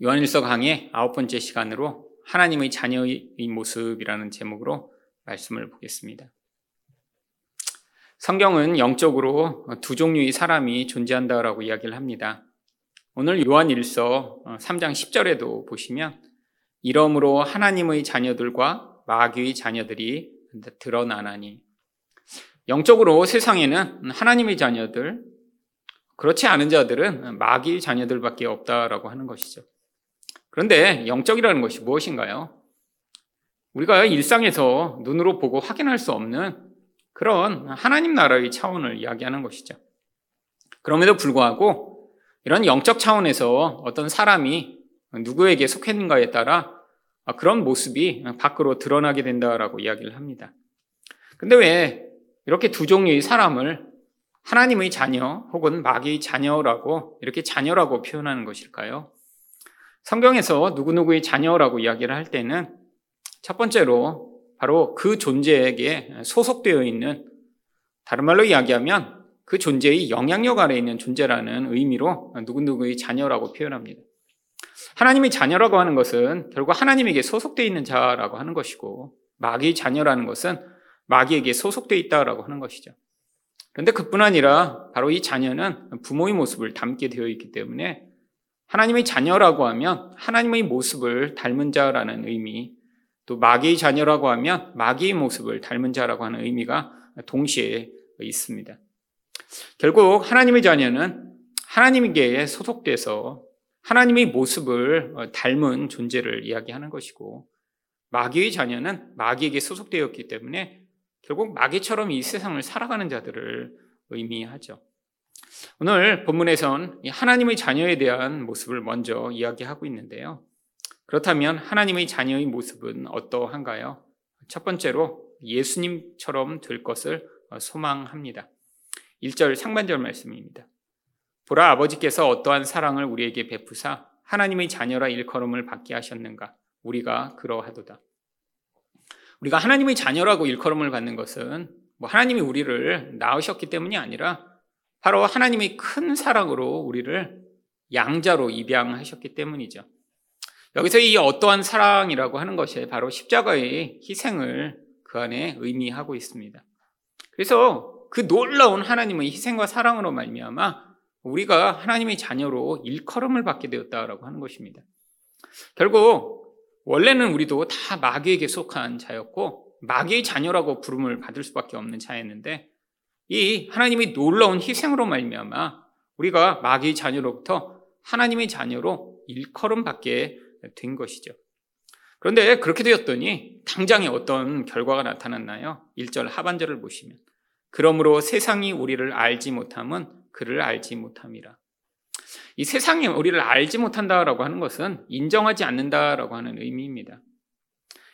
요한일서 강의 아홉 번째 시간으로 하나님의 자녀의 모습이라는 제목으로 말씀을 보겠습니다. 성경은 영적으로 두 종류의 사람이 존재한다라고 이야기를 합니다. 오늘 요한일서 3장 10절에도 보시면 이러므로 하나님의 자녀들과 마귀의 자녀들이 드러나나니 영적으로 세상에는 하나님의 자녀들 그렇지 않은 자들은 마귀의 자녀들밖에 없다라고 하는 것이죠. 그런데 영적이라는 것이 무엇인가요? 우리가 일상에서 눈으로 보고 확인할 수 없는 그런 하나님 나라의 차원을 이야기하는 것이죠. 그럼에도 불구하고 이런 영적 차원에서 어떤 사람이 누구에게 속했는가에 따라 그런 모습이 밖으로 드러나게 된다라고 이야기를 합니다. 근데 왜 이렇게 두 종류의 사람을 하나님의 자녀 혹은 마귀의 자녀라고 이렇게 자녀라고 표현하는 것일까요? 성경에서 누구누구의 자녀라고 이야기를 할 때는 첫 번째로 바로 그 존재에게 소속되어 있는 다른 말로 이야기하면 그 존재의 영향력 아래 있는 존재라는 의미로 누구누구의 자녀라고 표현합니다. 하나님의 자녀라고 하는 것은 결국 하나님에게 소속되어 있는 자라고 하는 것이고 마귀의 자녀라는 것은 마귀에게 소속되어 있다라고 하는 것이죠. 그런데 그뿐 아니라 바로 이 자녀는 부모의 모습을 담게 되어 있기 때문에 하나님의 자녀라고 하면 하나님의 모습을 닮은 자라는 의미, 또 마귀의 자녀라고 하면 마귀의 모습을 닮은 자라고 하는 의미가 동시에 있습니다. 결국 하나님의 자녀는 하나님에게 소속돼서 하나님의 모습을 닮은 존재를 이야기하는 것이고 마귀의 자녀는 마귀에게 소속되었기 때문에 결국 마귀처럼 이 세상을 살아가는 자들을 의미하죠. 오늘 본문에선 하나님의 자녀에 대한 모습을 먼저 이야기하고 있는데요. 그렇다면 하나님의 자녀의 모습은 어떠한가요? 첫 번째로 예수님처럼 될 것을 소망합니다. 1절 상반절 말씀입니다. 보라 아버지께서 어떠한 사랑을 우리에게 베푸사 하나님의 자녀라 일컬음을 받게 하셨는가? 우리가 그러하도다. 우리가 하나님의 자녀라고 일컬음을 받는 것은 뭐 하나님이 우리를 낳으셨기 때문이 아니라 바로 하나님의 큰 사랑으로 우리를 양자로 입양하셨기 때문이죠. 여기서 이 어떠한 사랑이라고 하는 것이 바로 십자가의 희생을 그 안에 의미하고 있습니다. 그래서 그 놀라운 하나님의 희생과 사랑으로 말미암아 우리가 하나님의 자녀로 일컬음을 받게 되었다라고 하는 것입니다. 결국 원래는 우리도 다 마귀에게 속한 자였고 마귀의 자녀라고 부름을 받을 수밖에 없는 자였는데 이 하나님의 놀라운 희생으로 말미암아 우리가 마귀의 자녀로부터 하나님의 자녀로 일컬음 받게 된 것이죠. 그런데 그렇게 되었더니 당장에 어떤 결과가 나타났나요? 1절 하반절을 보시면 그러므로 세상이 우리를 알지 못함은 그를 알지 못함이라. 이 세상이 우리를 알지 못한다라고 하는 것은 인정하지 않는다라고 하는 의미입니다.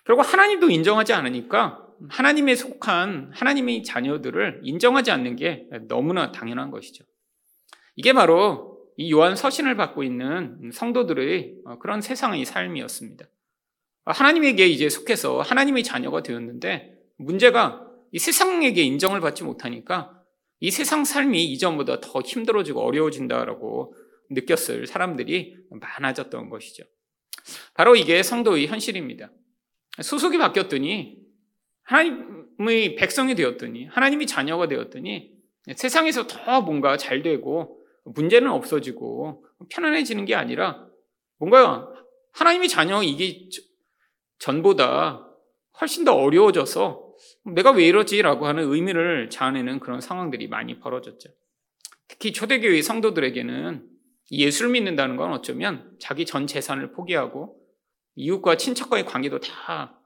결국 하나님도 인정하지 않으니까 하나님에 속한 하나님의 자녀들을 인정하지 않는 게 너무나 당연한 것이죠. 이게 바로 이 요한 서신을 받고 있는 성도들의 그런 세상의 삶이었습니다. 하나님에게 이제 속해서 하나님의 자녀가 되었는데 문제가 이 세상에게 인정을 받지 못하니까 이 세상 삶이 이전보다 더 힘들어지고 어려워진다라고 느꼈을 사람들이 많아졌던 것이죠. 바로 이게 성도의 현실입니다. 소속이 바뀌었더니 하나님의 백성이 되었더니 하나님이 자녀가 되었더니 세상에서 더 뭔가 잘 되고 문제는 없어지고 편안해지는 게 아니라 뭔가 하나님의 자녀 이게 전보다 훨씬 더 어려워져서 내가 왜 이러지라고 하는 의미를 자아내는 그런 상황들이 많이 벌어졌죠. 특히 초대교회 성도들에게는 예수를 믿는다는 건 어쩌면 자기 전 재산을 포기하고 이웃과 친척과의 관계도 다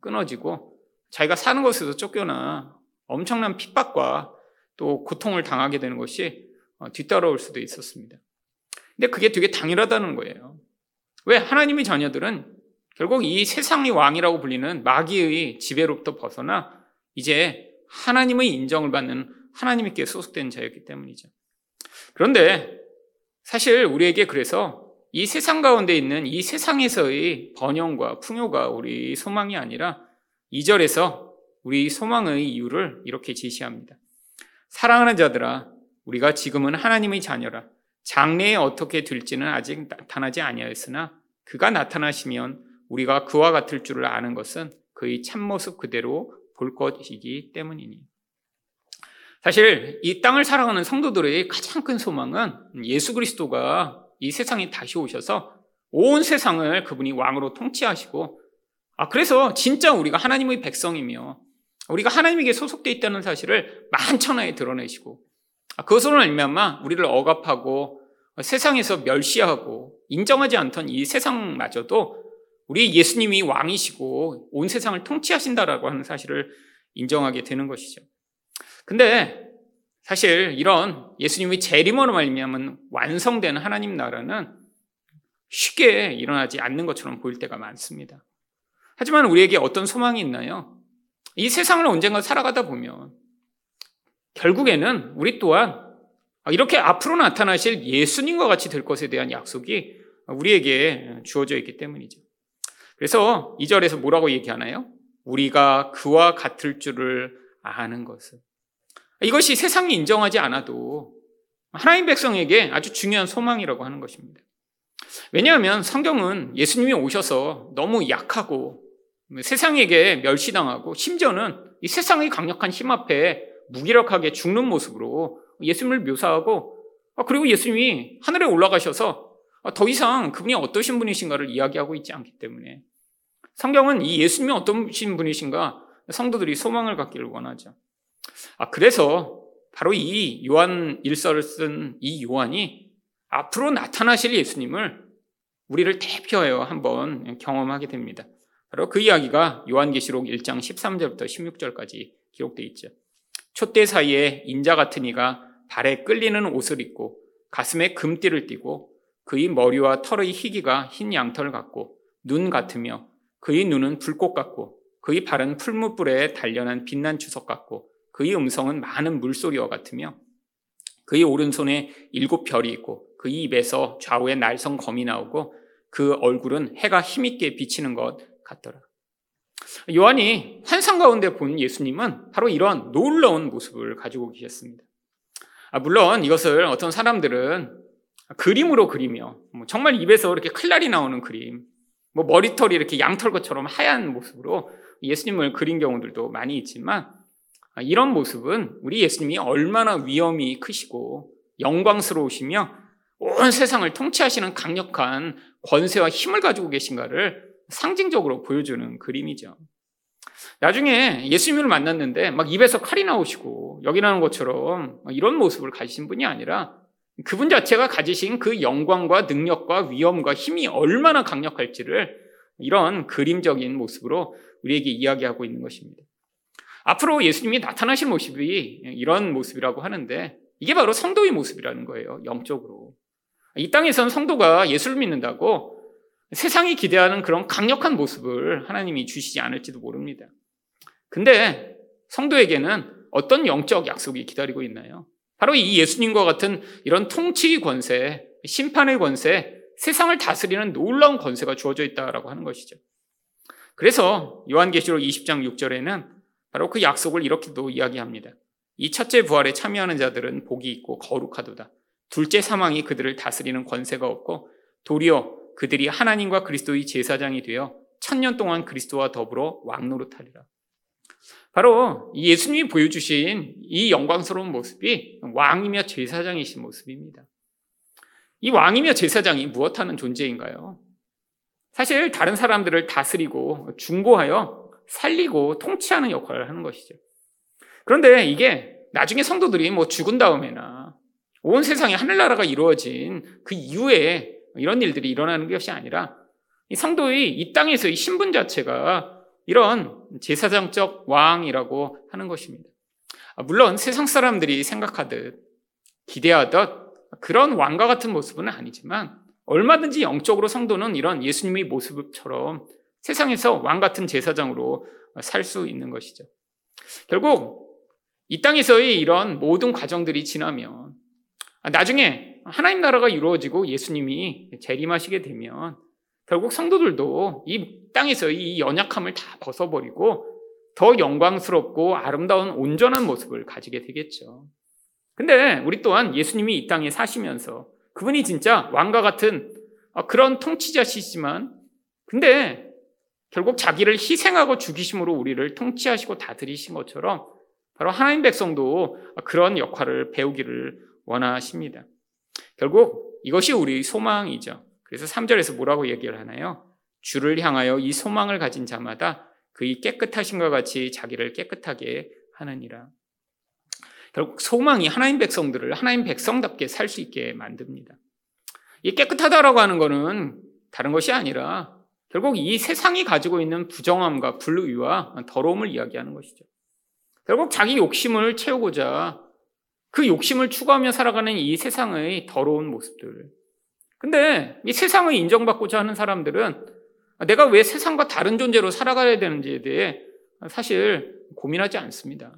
끊어지고 자기가 사는 곳에서 쫓겨나 엄청난 핍박과 또 고통을 당하게 되는 것이 어, 뒤따라올 수도 있었습니다. 근데 그게 되게 당연하다는 거예요. 왜 하나님의 자녀들은 결국 이 세상의 왕이라고 불리는 마귀의 지배로부터 벗어나 이제 하나님의 인정을 받는 하나님께 소속된 자였기 때문이죠. 그런데 사실 우리에게 그래서 이 세상 가운데 있는 이 세상에서의 번영과 풍요가 우리 소망이 아니라 2절에서 우리 소망의 이유를 이렇게 제시합니다. 사랑하는 자들아, 우리가 지금은 하나님의 자녀라. 장래에 어떻게 될지는 아직 나타나지 아니하였으나 그가 나타나시면 우리가 그와 같을 줄을 아는 것은 그의 참모습 그대로 볼 것이기 때문이니. 사실 이 땅을 살아가는 성도들의 가장 큰 소망은 예수 그리스도가 이 세상에 다시 오셔서 온 세상을 그분이 왕으로 통치하시고 아 그래서 진짜 우리가 하나님의 백성이며 우리가 하나님에게 소속되어 있다는 사실을 만천하에 드러내시고 아, 그것으로 말미암아 우리를 억압하고 세상에서 멸시하고 인정하지 않던 이 세상마저도 우리 예수님이 왕이시고 온 세상을 통치하신다라고 하는 사실을 인정하게 되는 것이죠. 근데 사실 이런 예수님의 재림으로 말미암은 완성된 하나님 나라는 쉽게 일어나지 않는 것처럼 보일 때가 많습니다. 하지만 우리에게 어떤 소망이 있나요? 이 세상을 언젠가 살아가다 보면 결국에는 우리 또한 이렇게 앞으로 나타나실 예수님과 같이 될 것에 대한 약속이 우리에게 주어져 있기 때문이죠. 그래서 이 절에서 뭐라고 얘기하나요? 우리가 그와 같을 줄을 아는 것은. 이것이 세상이 인정하지 않아도 하나님 백성에게 아주 중요한 소망이라고 하는 것입니다. 왜냐하면 성경은 예수님이 오셔서 너무 약하고 세상에게 멸시당하고 심지어는 이 세상의 강력한 힘 앞에 무기력하게 죽는 모습으로 예수님을 묘사하고 아, 그리고 예수님이 하늘에 올라가셔서 아, 더 이상 그분이 어떠신 분이신가를 이야기하고 있지 않기 때문에 성경은 이 예수님이 어떠신 분이신가 성도들이 소망을 갖기를 원하죠. 아, 그래서 바로 이 요한 일서를 쓴 이 요한이 앞으로 나타나실 예수님을 우리를 대표하여 한번 경험하게 됩니다. 바로 그 이야기가 요한계시록 1장 13절부터 16절까지 기록되어 있죠. 촛대 사이에 인자 같은 이가 발에 끌리는 옷을 입고 가슴에 금띠를 띠고 그의 머리와 털의 희기가 흰 양털 같고 눈 같으며 그의 눈은 불꽃 같고 그의 발은 풀무불에 단련한 빛난 주석 같고 그의 음성은 많은 물소리와 같으며 그의 오른손에 일곱 별이 있고 그의 입에서 좌우에 날성 검이 나오고 그 얼굴은 해가 힘있게 비치는 것 같더라. 요한이 환상 가운데 본 예수님은 바로 이런 놀라운 모습을 가지고 계셨습니다. 아, 물론 이것을 어떤 사람들은 그림으로 그리며 뭐 정말 입에서 이렇게 칼날이 나오는 그림, 뭐 머리털이 이렇게 양털 것처럼 하얀 모습으로 예수님을 그린 경우들도 많이 있지만 아, 이런 모습은 우리 예수님이 얼마나 위험이 크시고 영광스러우시며 온 세상을 통치하시는 강력한 권세와 힘을 가지고 계신가를 상징적으로 보여주는 그림이죠. 나중에 예수님을 만났는데 막 입에서 칼이 나오시고 여기 나오는 것처럼 이런 모습을 가지신 분이 아니라 그분 자체가 가지신 그 영광과 능력과 위엄과 힘이 얼마나 강력할지를 이런 그림적인 모습으로 우리에게 이야기하고 있는 것입니다. 앞으로 예수님이 나타나실 모습이 이런 모습이라고 하는데 이게 바로 성도의 모습이라는 거예요. 영적으로. 이 땅에선 성도가 예수를 믿는다고 세상이 기대하는 그런 강력한 모습을 하나님이 주시지 않을지도 모릅니다. 근데 성도에게는 어떤 영적 약속이 기다리고 있나요? 바로 이 예수님과 같은 이런 통치 권세, 심판의 권세, 세상을 다스리는 놀라운 권세가 주어져 있다라고 하는 것이죠. 그래서 요한계시록 20장 6절에는 바로 그 약속을 이렇게도 이야기합니다. 이 첫째 부활에 참여하는 자들은 복이 있고 거룩하도다. 둘째 사망이 그들을 다스리는 권세가 없고 도리어 그들이 하나님과 그리스도의 제사장이 되어 천년 동안 그리스도와 더불어 왕노릇하리라. 바로 예수님이 보여주신 이 영광스러운 모습이 왕이며 제사장이신 모습입니다. 이 왕이며 제사장이 무엇하는 존재인가요? 사실 다른 사람들을 다스리고 중보하여 살리고 통치하는 역할을 하는 것이죠. 그런데 이게 나중에 성도들이 뭐 죽은 다음에나 온 세상에 하늘나라가 이루어진 그 이후에 이런 일들이 일어나는 것이 아니라 이 성도의 이 땅에서의 신분 자체가 이런 제사장적 왕이라고 하는 것입니다. 아, 물론 세상 사람들이 생각하듯 기대하듯 그런 왕과 같은 모습은 아니지만 얼마든지 영적으로 성도는 이런 예수님의 모습처럼 세상에서 왕 같은 제사장으로 살 수 있는 것이죠. 결국 이 땅에서의 이런 모든 과정들이 지나면 나중에 하나님 나라가 이루어지고 예수님이 재림하시게 되면 결국 성도들도 이 땅에서 이 연약함을 다 벗어버리고 더 영광스럽고 아름다운 온전한 모습을 가지게 되겠죠. 근데 우리 또한 예수님이 이 땅에 사시면서 그분이 진짜 왕과 같은 아, 그런 통치자시지만 근데 결국 자기를 희생하고 죽이심으로 우리를 통치하시고 다스리신 것처럼 바로 하나님 백성도 그런 역할을 배우기를 원하십니다. 결국 이것이 우리 소망이죠. 그래서 3절에서 뭐라고 얘기를 하나요? 주를 향하여 이 소망을 가진 자마다 그의 깨끗하신 것 같이 자기를 깨끗하게 하느니라. 결국 소망이 하나님 백성들을 하나님 백성답게 살 수 있게 만듭니다. 이 깨끗하다라고 하는 것은 다른 것이 아니라 결국 이 세상이 가지고 있는 부정함과 불의와 더러움을 이야기하는 것이죠. 결국 자기 욕심을 채우고자 그 욕심을 추구하며 살아가는 이 세상의 더러운 모습들. 근데 이 세상을 인정받고자 하는 사람들은 내가 왜 세상과 다른 존재로 살아가야 되는지에 대해 사실 고민하지 않습니다.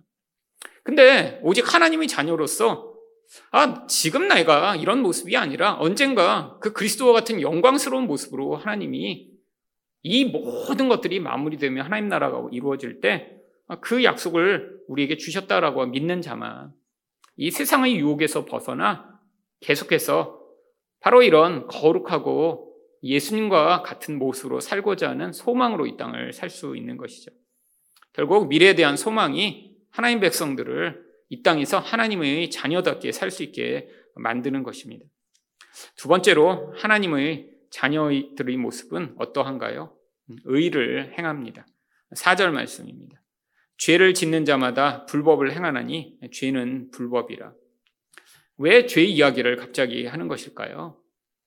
근데 오직 하나님의 자녀로서 아, 지금 내가 이런 모습이 아니라 언젠가 그 그리스도와 같은 영광스러운 모습으로 하나님이 이 모든 것들이 마무리되며 하나님 나라가 이루어질 때 그 약속을 우리에게 주셨다라고 믿는 자만 이 세상의 유혹에서 벗어나 계속해서 바로 이런 거룩하고 예수님과 같은 모습으로 살고자 하는 소망으로 이 땅을 살 수 있는 것이죠. 결국 미래에 대한 소망이 하나님 백성들을 이 땅에서 하나님의 자녀답게 살 수 있게 만드는 것입니다. 두 번째로 하나님의 자녀들의 모습은 어떠한가요? 의를 행합니다. 4절 말씀입니다. 죄를 짓는 자마다 불법을 행하나니 죄는 불법이라. 왜 죄 이야기를 갑자기 하는 것일까요?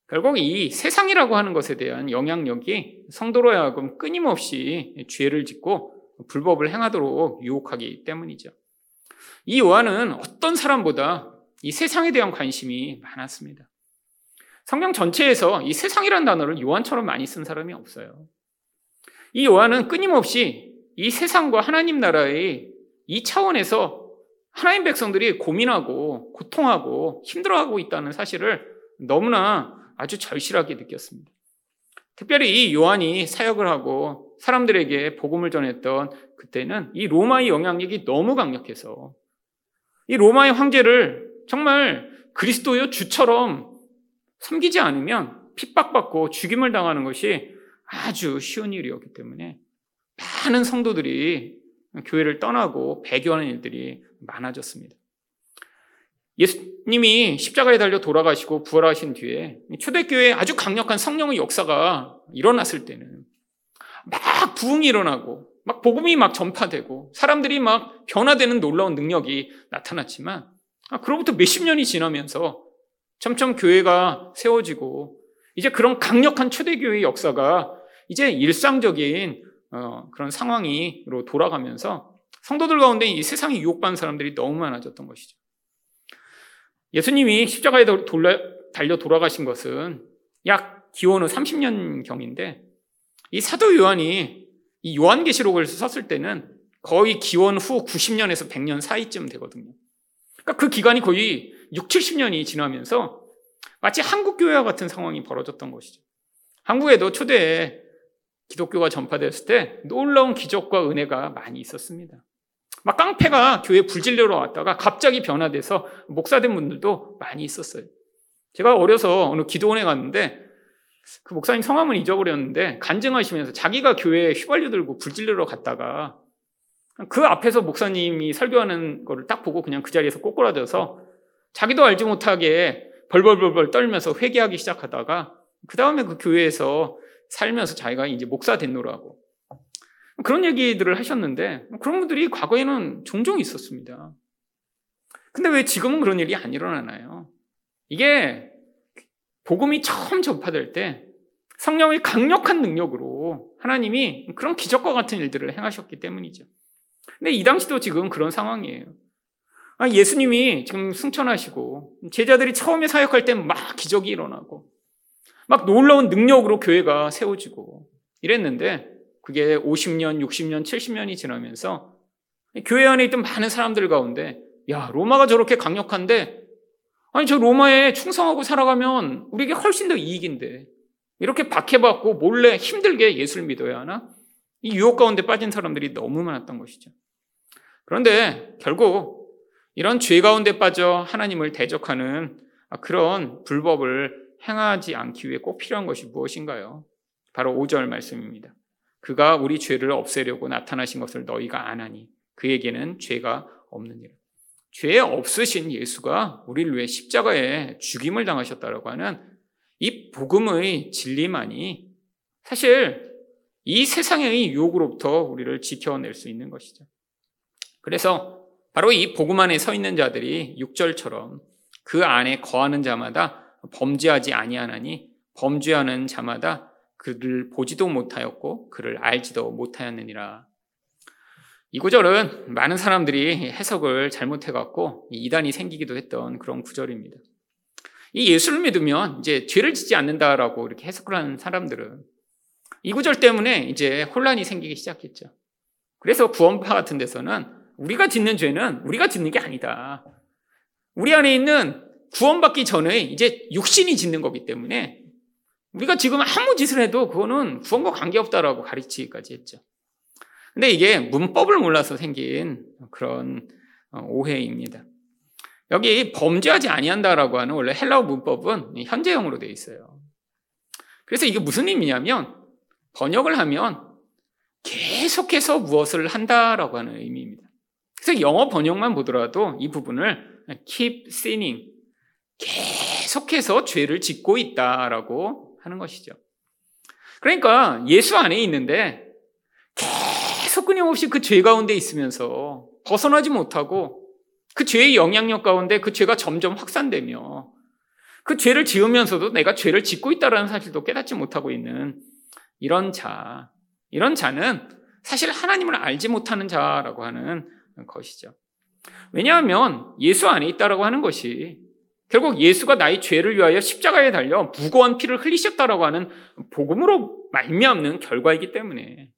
결국 이 세상이라고 하는 것에 대한 영향력이 성도로 하여금 끊임없이 죄를 짓고 불법을 행하도록 유혹하기 때문이죠. 이 요한은 어떤 사람보다 이 세상에 대한 관심이 많았습니다. 성경 전체에서 이 세상이라는 단어를 요한처럼 많이 쓴 사람이 없어요. 이 요한은 끊임없이 이 세상과 하나님 나라의 이 차원에서 하나님 백성들이 고민하고 고통하고 힘들어하고 있다는 사실을 너무나 아주 절실하게 느꼈습니다. 특별히 이 요한이 사역을 하고 사람들에게 복음을 전했던 그때는 이 로마의 영향력이 너무 강력해서 이 로마의 황제를 정말 그리스도의 주처럼 섬기지 않으면 핍박받고 죽임을 당하는 것이 아주 쉬운 일이었기 때문에 많은 성도들이 교회를 떠나고 배교하는 일들이 많아졌습니다. 예수님이 십자가에 달려 돌아가시고 부활하신 뒤에 초대교회에 아주 강력한 성령의 역사가 일어났을 때는 막 부흥이 일어나고 막 복음이 막 전파되고 사람들이 막 변화되는 놀라운 능력이 나타났지만 아, 그로부터 몇십 년이 지나면서 점점 교회가 세워지고 이제 그런 강력한 초대교회의 역사가 이제 일상적인 어, 그런 상황으로 돌아가면서 성도들 가운데 이 세상에 유혹받는 사람들이 너무 많아졌던 것이죠. 예수님이 십자가에 달려 돌아가신 것은 약 기원 후 30년 경인데 이 사도 요한이 이 요한계시록을 썼을 때는 거의 기원 후 90년에서 100년 사이쯤 되거든요. 그러니까 그 기간이 거의 6, 70년이 지나면서 마치 한국 교회와 같은 상황이 벌어졌던 것이죠. 한국에도 초대에 기독교가 전파되었을 때 놀라운 기적과 은혜가 많이 있었습니다. 막 깡패가 교회 불질려러 왔다가 갑자기 변화돼서 목사된 분들도 많이 있었어요. 제가 어려서 어느 기도원에 갔는데 그 목사님 성함은 잊어버렸는데 간증하시면서 자기가 교회에 휘발유 들고 불질러러 갔다가 그 앞에서 목사님이 설교하는 거를 딱 보고 그냥 그 자리에서 꼬꾸라져서 자기도 알지 못하게 벌벌벌벌 떨면서 회개하기 시작하다가 그 다음에 그 교회에서 살면서 자기가 이제 목사 됐노라고 그런 얘기들을 하셨는데 그런 분들이 과거에는 종종 있었습니다. 근데 왜 지금은 그런 일이 안 일어나나요? 이게 복음이 처음 전파될 때 성령의 강력한 능력으로 하나님이 그런 기적과 같은 일들을 행하셨기 때문이죠. 근데 이 당시도 지금 그런 상황이에요. 아, 예수님이 지금 승천하시고 제자들이 처음에 사역할 때 막 기적이 일어나고 막 놀라운 능력으로 교회가 세워지고 이랬는데 그게 50년, 60년, 70년이 지나면서 교회 안에 있던 많은 사람들 가운데 야, 로마가 저렇게 강력한데 아니, 저 로마에 충성하고 살아가면 우리에게 훨씬 더 이익인데. 이렇게 박해받고 몰래 힘들게 예수를 믿어야 하나? 이 유혹 가운데 빠진 사람들이 너무 많았던 것이죠. 그런데 결국 이런 죄 가운데 빠져 하나님을 대적하는 그런 불법을 행하지 않기 위해 꼭 필요한 것이 무엇인가요? 바로 5절 말씀입니다. 그가 우리 죄를 없애려고 나타나신 것을 너희가 안 하니 그에게는 죄가 없느니라. 죄 없으신 예수가 우리를 위해 십자가에 죽임을 당하셨다라고 하는 이 복음의 진리만이 사실 이 세상의 유혹으로부터 우리를 지켜낼 수 있는 것이죠. 그래서 바로 이 복음 안에 서 있는 자들이 6절처럼 그 안에 거하는 자마다 범죄하지 아니하나니 범죄하는 자마다 그를 보지도 못하였고 그를 알지도 못하였느니라. 이 구절은 많은 사람들이 해석을 잘못해갖고 이단이 생기기도 했던 그런 구절입니다. 이 예수를 믿으면 이제 죄를 짓지 않는다라고 이렇게 해석을 하는 사람들은 이 구절 때문에 이제 혼란이 생기기 시작했죠. 그래서 구원파 같은 데서는 우리가 짓는 죄는 우리가 짓는 게 아니다. 우리 안에 있는 구원받기 전에 이제 육신이 짓는 거기 때문에 우리가 지금 아무 짓을 해도 그거는 구원과 관계없다라고 가르치기까지 했죠. 근데 이게 문법을 몰라서 생긴 그런 어, 오해입니다. 여기 범죄하지 아니한다라고 하는 원래 헬라어 문법은 현재형으로 되어 있어요. 그래서 이게 무슨 의미냐면 번역을 하면 계속해서 무엇을 한다라고 하는 의미입니다. 그래서 영어 번역만 보더라도 이 부분을 keep sinning 계속해서 죄를 짓고 있다라고 하는 것이죠. 그러니까 예수 안에 있는데 계속 끊임없이 그 죄 가운데 있으면서 벗어나지 못하고 그 죄의 영향력 가운데 그 죄가 점점 확산되며 그 죄를 지으면서도 내가 죄를 짓고 있다는 사실도 깨닫지 못하고 있는 이런 자, 이런 자는 사실 하나님을 알지 못하는 자라고 하는 것이죠. 왜냐하면 예수 안에 있다라고 하는 것이 결국 예수가 나의 죄를 위하여 십자가에 달려 무거운 피를 흘리셨다라고 하는 복음으로 말미암는 결과이기 때문에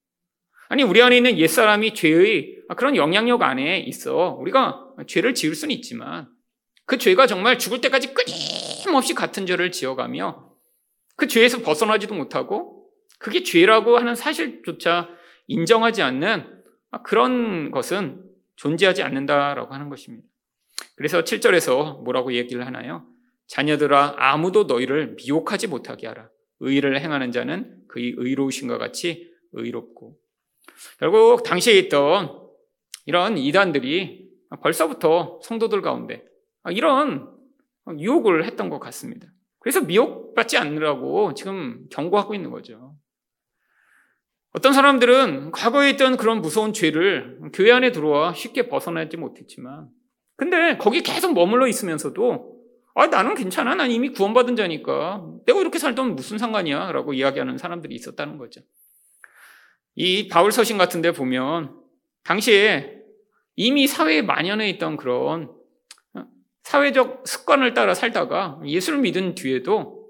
아니 우리 안에 있는 옛사람이 죄의 그런 영향력 안에 있어 우리가 죄를 지을 수는 있지만 그 죄가 정말 죽을 때까지 끊임없이 같은 죄를 지어가며 그 죄에서 벗어나지도 못하고 그게 죄라고 하는 사실조차 인정하지 않는 그런 것은 존재하지 않는다라고 하는 것입니다. 그래서 7절에서 뭐라고 얘기를 하나요? 자녀들아 아무도 너희를 미혹하지 못하게 하라. 의를 행하는 자는 그의 의로우신것 같이 의롭고. 결국 당시에 있던 이런 이단들이 벌써부터 성도들 가운데 이런 유혹을 했던 것 같습니다. 그래서 미혹받지 않으라고 지금 경고하고 있는 거죠. 어떤 사람들은 과거에 있던 그런 무서운 죄를 교회 안에 들어와 쉽게 벗어나지 못했지만 근데 거기 계속 머물러 있으면서도 아, 나는 괜찮아. 난 이미 구원받은 자니까. 내가 이렇게 살던 무슨 상관이야? 라고 이야기하는 사람들이 있었다는 거죠. 이 바울 서신 같은 데 보면 당시에 이미 사회에 만연해 있던 그런 사회적 습관을 따라 살다가 예수를 믿은 뒤에도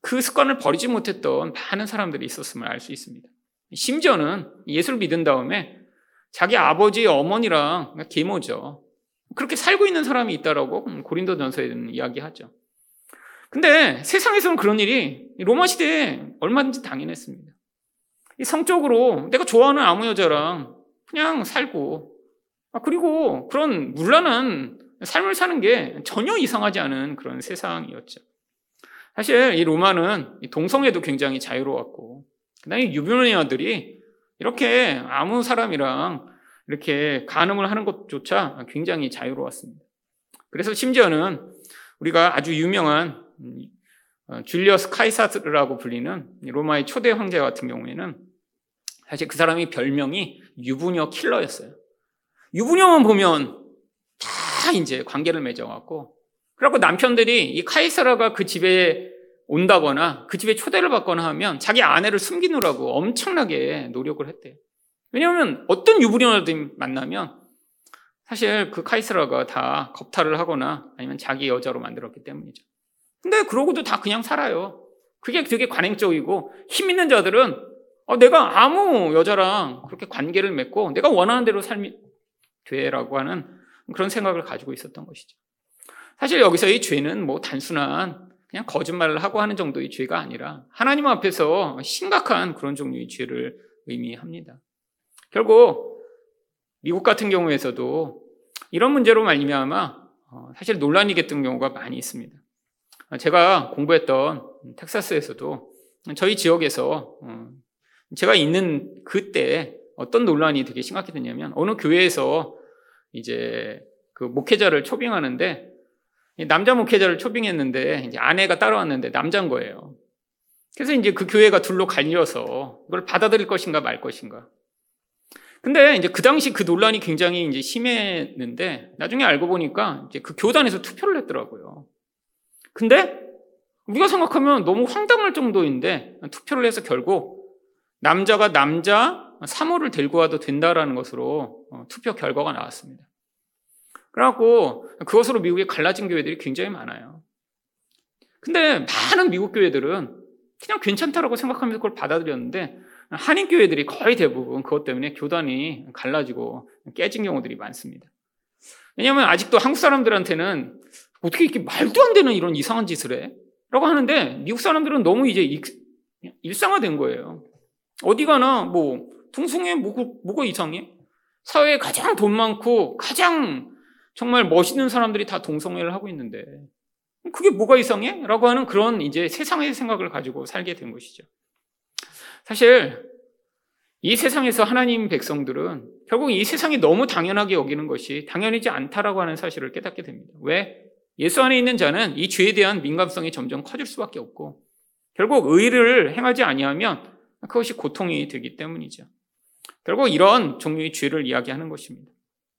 그 습관을 버리지 못했던 많은 사람들이 있었음을 알 수 있습니다. 심지어는 예수를 믿은 다음에 자기 아버지 어머니랑 계모죠. 그렇게 살고 있는 사람이 있다라고 고린도전서에는 이야기하죠. 근데 세상에서는 그런 일이 로마 시대에 얼마든지 당연했습니다. 성적으로 내가 좋아하는 아무 여자랑 그냥 살고 아, 그리고 그런 물란한 삶을 사는 게 전혀 이상하지 않은 그런 세상이었죠. 사실 이 로마는 동성애도 굉장히 자유로웠고 그다음에 유부녀들이 이렇게 아무 사람이랑 이렇게 간음을 하는 것조차 굉장히 자유로웠습니다. 그래서 심지어는 우리가 아주 유명한 어, 줄리어스 카이사르라고 불리는 로마의 초대 황제 같은 경우에는 사실 그 사람이 별명이 유부녀 킬러였어요. 유부녀만 보면 다 이제 관계를 맺어갖고 그래갖고 남편들이 이 카이사르가 그 집에 온다거나 그 집에 초대를 받거나 하면 자기 아내를 숨기느라고 엄청나게 노력을 했대요. 왜냐하면 어떤 유부녀들 만나면 사실 그 카이스라가 다 겁탈을 하거나 아니면 자기 여자로 만들었기 때문이죠. 근데 그러고도 다 그냥 살아요. 그게 되게 관행적이고 힘 있는 자들은 어, 내가 아무 여자랑 그렇게 관계를 맺고 내가 원하는 대로 삶이 돼라고 하는 그런 생각을 가지고 있었던 것이죠. 사실 여기서 이 죄는 뭐 단순한 그냥 거짓말을 하고 하는 정도의 죄가 아니라 하나님 앞에서 심각한 그런 종류의 죄를 의미합니다. 결국 미국 같은 경우에서도 이런 문제로 말미암아 어, 사실 논란이 됐던 경우가 많이 있습니다. 제가 공부했던 텍사스에서도 저희 지역에서 어, 제가 있는 그때 어떤 논란이 되게 심각히 됐냐면 어느 교회에서 이제 그 목회자를 초빙하는데 남자 목회자를 초빙했는데 이제 아내가 따라왔는데 남자인 거예요. 그래서 이제 그 교회가 둘로 갈려서 이걸 받아들일 것인가 말 것인가. 근데 이제 그 당시 그 논란이 굉장히 이제 심했는데 나중에 알고 보니까 이제 그 교단에서 투표를 했더라고요. 근데 우리가 생각하면 너무 황당할 정도인데 투표를 해서 결국 남자가 남자 3호를 데리고 와도 된다라는 것으로 어, 투표 결과가 나왔습니다. 그래갖고 그것으로 미국에 갈라진 교회들이 굉장히 많아요. 근데 많은 미국 교회들은 그냥 괜찮다라고 생각하면서 그걸 받아들였는데 한인 교회들이 거의 대부분 그것 때문에 교단이 갈라지고 깨진 경우들이 많습니다. 왜냐하면 아직도 한국 사람들한테는 어떻게 이렇게 말도 안 되는 이런 이상한 짓을 해? 라고 하는데 미국 사람들은 너무 이제 일상화된 거예요. 어디 가나 뭐 둥숭해 뭐가, 뭐가 이상해? 사회에 가장 돈 많고 가장 정말 멋있는 사람들이 다 동성애를 하고 있는데 그게 뭐가 이상해? 라고 하는 그런 이제 세상의 생각을 가지고 살게 된 것이죠. 사실 이 세상에서 하나님 백성들은 결국 이 세상이 너무 당연하게 여기는 것이 당연하지 않다라고 하는 사실을 깨닫게 됩니다. 왜? 예수 안에 있는 자는 이 죄에 대한 민감성이 점점 커질 수밖에 없고 결국 의를 행하지 아니하면 그것이 고통이 되기 때문이죠. 결국 이런 종류의 죄를 이야기하는 것입니다.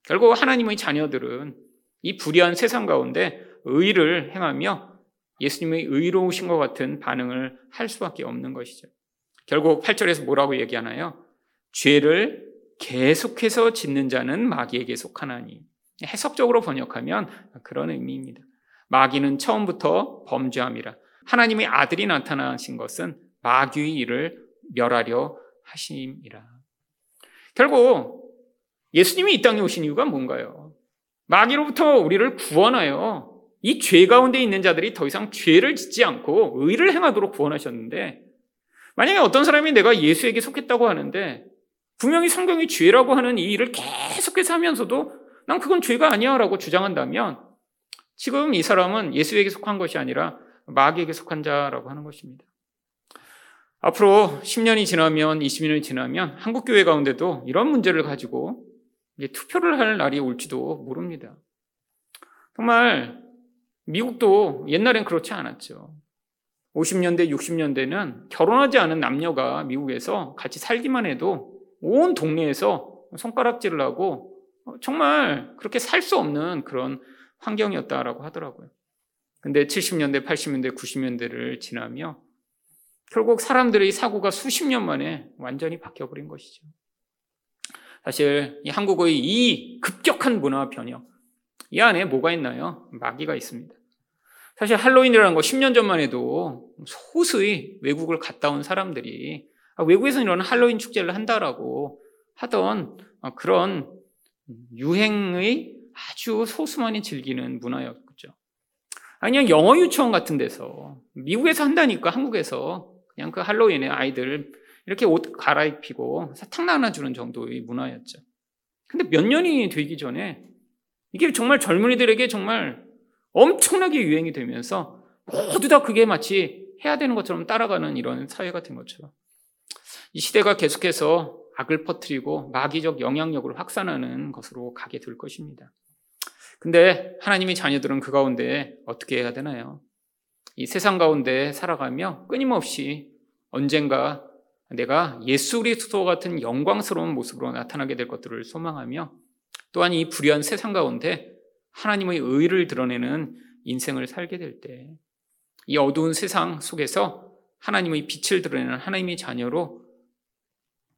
결국 하나님의 자녀들은 이 불의한 세상 가운데 의를 행하며 예수님의 의로우신 것 같은 반응을 할 수밖에 없는 것이죠. 결국 8절에서 뭐라고 얘기하나요? 죄를 계속해서 짓는 자는 마귀에게 속하나니. 해석적으로 번역하면 그런 의미입니다. 마귀는 처음부터 범죄함이라. 하나님의 아들이 나타나신 것은 마귀의 일을 멸하려 하심이라. 결국 예수님이 이 땅에 오신 이유가 뭔가요? 마귀로부터 우리를 구원하여 이 죄 가운데 있는 자들이 더 이상 죄를 짓지 않고 의를 행하도록 구원하셨는데 만약에 어떤 사람이 내가 예수에게 속했다고 하는데 분명히 성경이 죄라고 하는 이 일을 계속해서 하면서도 난 그건 죄가 아니야 라고 주장한다면 지금 이 사람은 예수에게 속한 것이 아니라 마귀에게 속한 자라고 하는 것입니다. 앞으로 10년이 지나면 20년이 지나면 한국 교회 가운데도 이런 문제를 가지고 투표를 할 날이 올지도 모릅니다. 정말 미국도 옛날엔 그렇지 않았죠. 50년대, 60년대는 결혼하지 않은 남녀가 미국에서 같이 살기만 해도 온 동네에서 손가락질을 하고 정말 그렇게 살 수 없는 그런 환경이었다라고 하더라고요. 근데 70년대, 80년대, 90년대를 지나며 결국 사람들의 사고가 수십 년 만에 완전히 바뀌어버린 것이죠. 사실 이 한국의 이 급격한 문화 변형, 이 안에 뭐가 있나요? 마귀가 있습니다. 사실 할로윈이라는 거 10년 전만 해도 소수의 외국을 갔다 온 사람들이 아, 외국에서 이런 할로윈 축제를 한다라고 하던 그런 유행의 아주 소수만이 즐기는 문화였죠. 아니, 영어 유치원 같은 데서 미국에서 한다니까 한국에서 그냥 그 할로윈에 아이들 이렇게 옷 갈아입히고 사탕 나눠주는 정도의 문화였죠. 근데 몇 년이 되기 전에 이게 정말 젊은이들에게 정말 엄청나게 유행이 되면서 모두 다 그게 마치 해야 되는 것처럼 따라가는 이런 사회가 된 것처럼 이 시대가 계속해서 악을 퍼뜨리고 마귀적 영향력을 확산하는 것으로 가게 될 것입니다. 근데 하나님의 자녀들은 그 가운데 어떻게 해야 되나요? 이 세상 가운데 살아가며 끊임없이 언젠가 내가 예수 그리스도 같은 영광스러운 모습으로 나타나게 될 것들을 소망하며 또한 이 불의한 세상 가운데 하나님의 의를 드러내는 인생을 살게 될 때 이 어두운 세상 속에서 하나님의 빛을 드러내는 하나님의 자녀로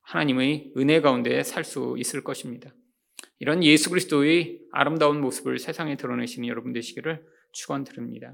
하나님의 은혜 가운데 살 수 있을 것입니다. 이런 예수 그리스도의 아름다운 모습을 세상에 드러내시는 여러분 되시기를 축원드립니다.